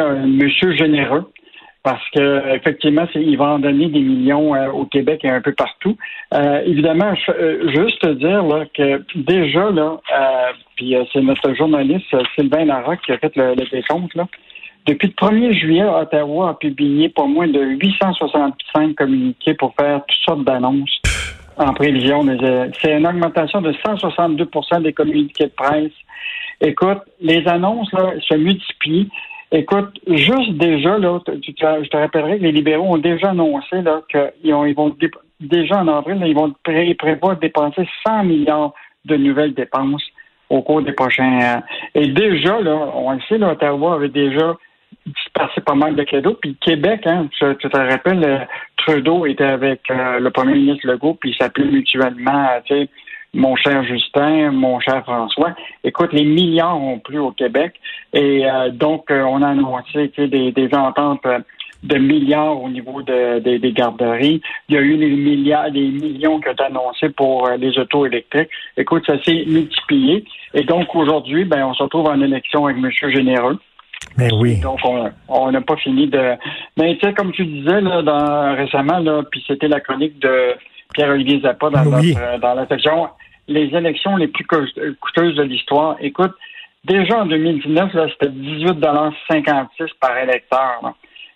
un monsieur généreux parce que effectivement, il va en donner des millions euh, au Québec et un peu partout. Euh, évidemment, euh, juste dire là, que déjà là, puis c'est notre journaliste Sylvain Larocque qui a fait le, le décompte là. Depuis le 1er juillet, Ottawa a publié pas moins de 865 communiqués pour faire toutes sortes d'annonces en prévision. C'est une augmentation de 162% des communiqués de presse. Écoute, les annonces là, se multiplient. Écoute, juste déjà, là, je te rappellerai que les libéraux ont déjà annoncé qu'ils ils vont déjà en avril, ils vont pré prévoir dépenser 100 milliards de nouvelles dépenses au cours des prochains ans. Et déjà, là, on le sait, l'Ottawa avait déjà passé pas mal de cadeaux. Puis Québec, hein, tu, te rappelles, euh, Trudeau était avec euh, le premier ministre Legault, puis ils s'appelaient mutuellement, tu sais, mon cher Justin, mon cher François. Écoute, les milliards ont plu au Québec et euh, donc euh, on a annoncé des, des ententes de milliards au niveau de, des garderies. Il y a eu des milliards, des millions qui ont été annoncés pour euh, les autos électriques. Écoute, ça s'est multiplié. Et donc aujourd'hui, ben on se retrouve en élection avec M. Généreux. Mais ben oui. Donc, on n'a pas fini de. Mais tu sais, comme tu disais là, dans, récemment, là, puis c'était la chronique de Pierre-Olivier Zappa dans, dans la section les élections les plus coûteuses de l'histoire. Écoute, déjà en 2019, c'était 18,56 par électeur.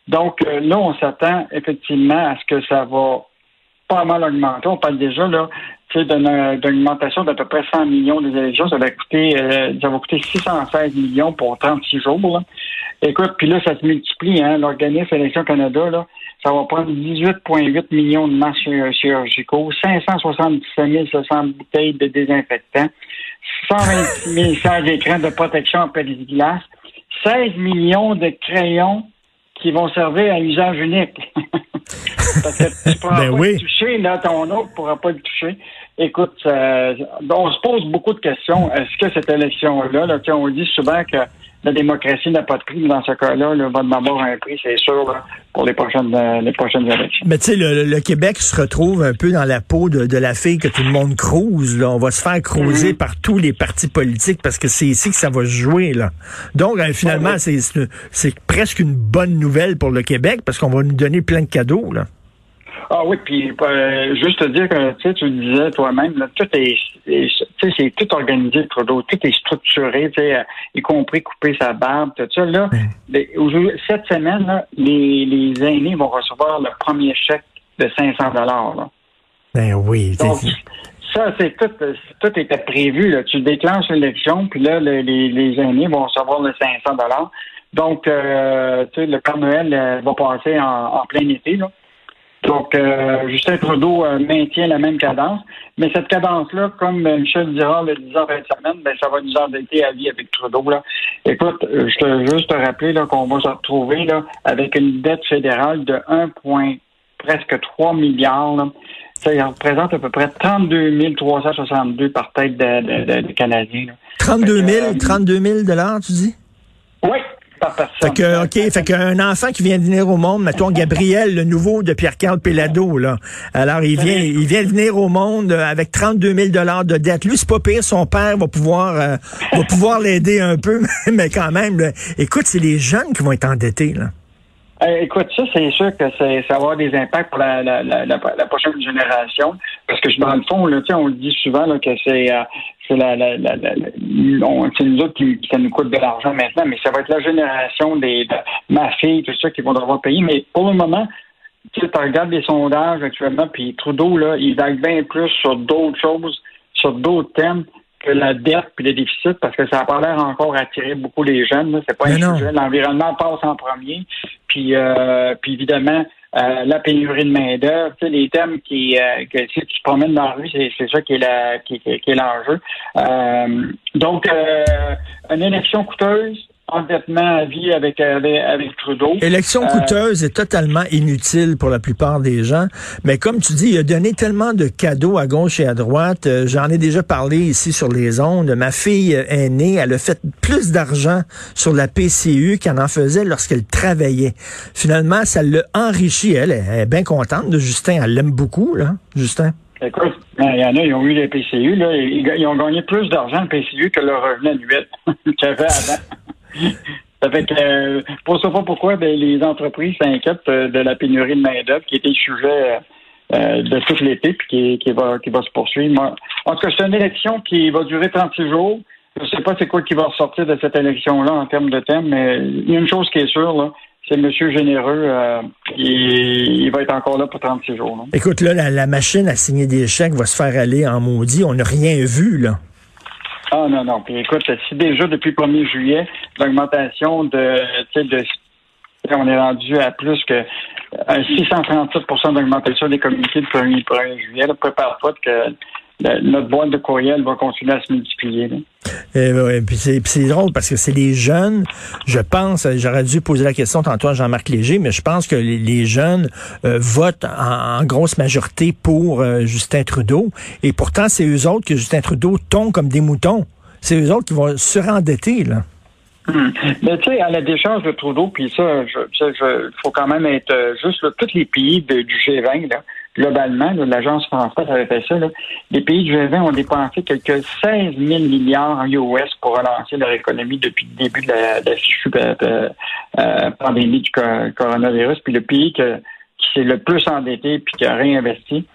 Donc euh, là, on s'attend effectivement à ce que ça va pas mal augmenter. On parle déjà là, d'une augmentation d'à peu près 100 millions des élections. Ça va coûter, euh, ça va coûter 616 millions pour 36 jours. Écoute, puis là, ça se multiplie. Hein, L'organisme Élection Canada, là, ça va prendre 18,8 millions de masques chirurgicaux, 577 700 bouteilles de désinfectants, 126 000 d'écrans de protection en pelliculasse, 16 millions de crayons qui vont servir à usage unique. Parce que tu pourras ben pas le toucher, là, ton autre ne pourra pas le toucher. Écoute, euh, on se pose beaucoup de questions. Est-ce que cette élection-là, là, on dit souvent que la démocratie n'a pas de prix, mais dans ce cas-là, là, va avoir un prix, c'est sûr, pour les prochaines, euh, les prochaines élections. Mais tu sais, le, Québec se retrouve un peu dans la peau de, la fille que tout le monde crouse. Là. On va se faire croiser mm-hmm. par tous les partis politiques parce que c'est ici que ça va se jouer. Là. Donc, euh, finalement, c'est presque une bonne nouvelle pour le Québec parce qu'on va nous donner plein de cadeaux. Là. Ah oui, puis euh, juste te dire que tu disais toi-même, tout est, c'est tout organisé, Trudeau, tout est structuré, tu sais, y compris couper sa barbe, tout ça. Là, cette semaine, là, les, les aînés vont recevoir le premier chèque de 500 dollars. Ben oui. Donc, ça, c'est tout, tout était prévu. Là. Tu déclenches l'élection, puis là, les, les aînés vont recevoir le 500 dollars. Donc, euh, tu sais, le Père Noël euh, va passer en, en plein été. Là. Donc, euh, Justin Trudeau euh, maintient la même cadence. Mais cette cadence-là, comme Michel dira le disait en fin de semaine, ben, ça va nous endetter à vie avec Trudeau. Là. Écoute, euh, je te juste te rappeler qu'on va se retrouver là, avec une dette fédérale de 1, presque 3 milliards. Ça représente à peu près 32 362 par tête de, de, Canadiens. 32 000, 32 000 tu dis? Oui, fait que, OK, fait qu'un enfant qui vient de venir au monde, mettons Gabriel, le nouveau de Pierre-Carl Pelado, là. Alors, il vient, il vient de venir au monde avec 32 000 dollars de dette. Lui, c'est pas pire, son père va pouvoir, euh, va pouvoir l'aider un peu, mais quand même, écoute, c'est les jeunes qui vont être endettés, là. Euh, écoute, ça, c'est sûr que ça va avoir des impacts pour la, la, la, la, prochaine génération. Parce que dans le fond, là, on le dit souvent là, que c'est euh, c'est la, la, la, nous autres qui, ça nous coûte de l'argent maintenant, mais ça va être la génération des de ma fille, tout ça, qui vont devoir payer. Mais pour le moment, tu regardes les sondages actuellement, puis Trudeau, là, il vague bien plus sur d'autres choses, sur d'autres thèmes que la dette puis le déficit, parce que ça n'a pas l'air encore attirer beaucoup les jeunes. C'est pas un sujet. L'environnement passe en premier. Puis, euh, puis évidemment, euh, la pénurie de main-d'œuvre, les thèmes qui, euh, que si tu te promènes dans la rue, c'est, ça qui est, la, qui, qui est l'enjeu. Euh, donc, une élection coûteuse, endettement à vie avec, avec, Trudeau. Élection euh, coûteuse et totalement inutile pour la plupart des gens. Mais comme tu dis, il a donné tellement de cadeaux à gauche et à droite. Euh, j'en ai déjà parlé ici sur les ondes. Ma fille aînée, elle a fait plus d'argent sur la PCU qu'elle en faisait lorsqu'elle travaillait. Finalement, ça l'a enrichi. Elle, elle est bien contente de Justin. Elle l'aime beaucoup, là, Justin. Écoute, il y en a, ils ont eu les PCU, là, ils, ont gagné plus d'argent le PCU que leur revenu annuel qu'il y avait avant. Ça fait que, euh, pour pas pourquoi? Ben, les entreprises s'inquiètent euh, de la pénurie de main-d'œuvre qui était le sujet euh, de tout l'été puis qui, va, qui va se poursuivre. En tout cas, c'est une élection qui va durer 36 jours. Je ne sais pas c'est quoi qui va ressortir de cette élection-là en termes de thème, mais il y a une chose qui est sûre, là, c'est M. Généreux. Euh, il, va être encore là pour 36 jours. Écoute, là, la, machine à signer des chèques va se faire aller en maudit. On n'a rien vu, là. Ah non, non. Puis écoute, si déjà depuis le 1er juillet, l'augmentation de, de on est rendu à plus que 637 euh, d'augmentation des communautés du 1er, 1er juillet. Prépare-toi que notre boîte de courriel va continuer à se multiplier. Et, eh puis c'est drôle parce que c'est les jeunes, je pense, j'aurais dû poser la question tantôt à Jean-Marc Léger, mais je pense que les, jeunes euh, votent en, grosse majorité pour euh, Justin Trudeau. Et pourtant, c'est eux autres que Justin Trudeau tombe comme des moutons. C'est eux autres qui vont surendetter, là. Hmm. Mais tu sais, à la décharge de Trudeau, puis ça, il faut quand même être euh, juste là, tous les pays du G20, là, globalement, l'Agence française avait fait ça. Les pays du G20 ont dépensé quelques 16 000 milliards en US pour relancer leur économie depuis le début de la, euh, euh, euh, pandémie du coronavirus. Puis le pays qui s'est le plus endetté puis qui a réinvesti,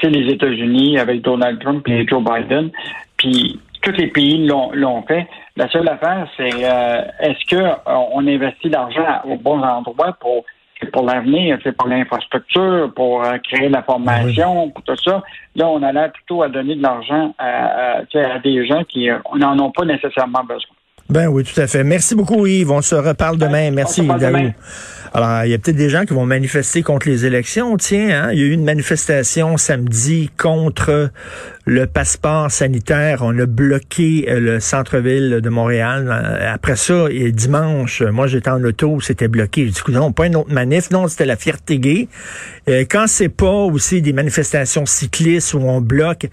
c'est les États-Unis avec Donald Trump et Joe Biden. Puis tous les pays l'ont fait. La seule affaire, c'est est-ce qu'on investit l'argent au bon endroit pour pour l'avenir, c'est pour l'infrastructure, pour euh, créer la formation, pour tout ça. Là, on a l'air plutôt à donner de l'argent à, à, des gens qui n'en ont pas nécessairement besoin. Ben oui, tout à fait. Merci beaucoup, Yves. On se reparle demain. Merci, Daou. Alors, il y a peut-être des gens qui vont manifester contre les élections. Tiens, hein, il y a eu une manifestation samedi contre le passeport sanitaire. On a bloqué euh, le centre-ville de Montréal. Euh, après ça, et dimanche, moi j'étais en auto, c'était bloqué. Du coup, non, pas une autre manif. Non, c'était la fierté gay. Euh, quand c'est pas aussi des manifestations cyclistes où on bloque.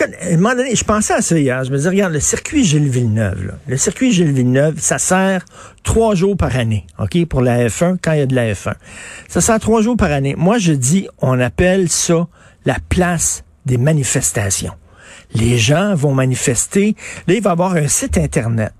à un moment donné, je pensais à ça hier. Je me disais, regarde, le circuit Gilles Villeneuve, le circuit Gilles Villeneuve, ça sert trois jours par année, OK, pour la F1, quand de la F1. Ça sert trois jours par année. Moi, je dis, on appelle ça la place des manifestations. Les gens vont manifester. Là, il va y avoir un site Internet.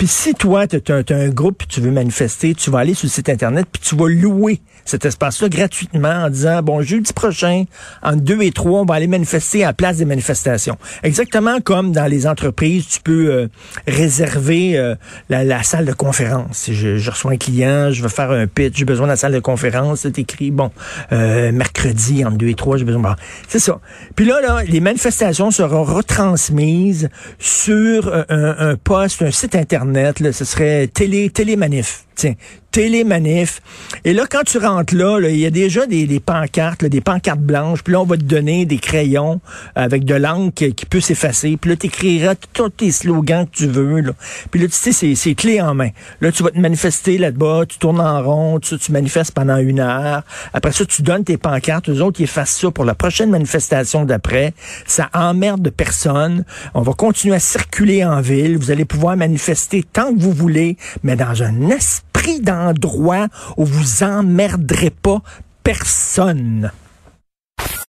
Puis si toi, tu as, un groupe et tu veux manifester, tu vas aller sur le site Internet puis tu vas louer cet espace-là gratuitement en disant, bon, jeudi prochain, en deux et trois, on va aller manifester à place des manifestations. Exactement comme dans les entreprises, tu peux euh, réserver euh, la, salle de conférence. Si je, reçois un client, je veux faire un pitch, j'ai besoin de la salle de conférence, c'est écrit, bon, euh, mercredi, en deux et trois, j'ai besoin... Bon, c'est ça. Puis là, là, les manifestations seront retransmises sur un, un poste, un site Internet, là, ce serait télé, télémanif. Tiens, télémanif. Et là, quand tu rentres là, il y a déjà des, pancartes, des pancartes blanches. Puis là, on va te donner des crayons avec de l'encre qui, peut s'effacer. Puis là, tu écriras tous tes slogans que tu veux. Là. Puis là, tu sais, c'est clé en main. Là, tu vas te manifester là-bas, tu tournes en rond, tu, tu manifestes pendant une heure. Après ça, tu donnes tes pancartes. aux autres, ils effacent ça pour la prochaine manifestation d'après. Ça emmerde personne. On va continuer à circuler en ville. Vous allez pouvoir manifester tant que vous voulez, mais dans un esprit d'endroit où vous emmerderez pas personne.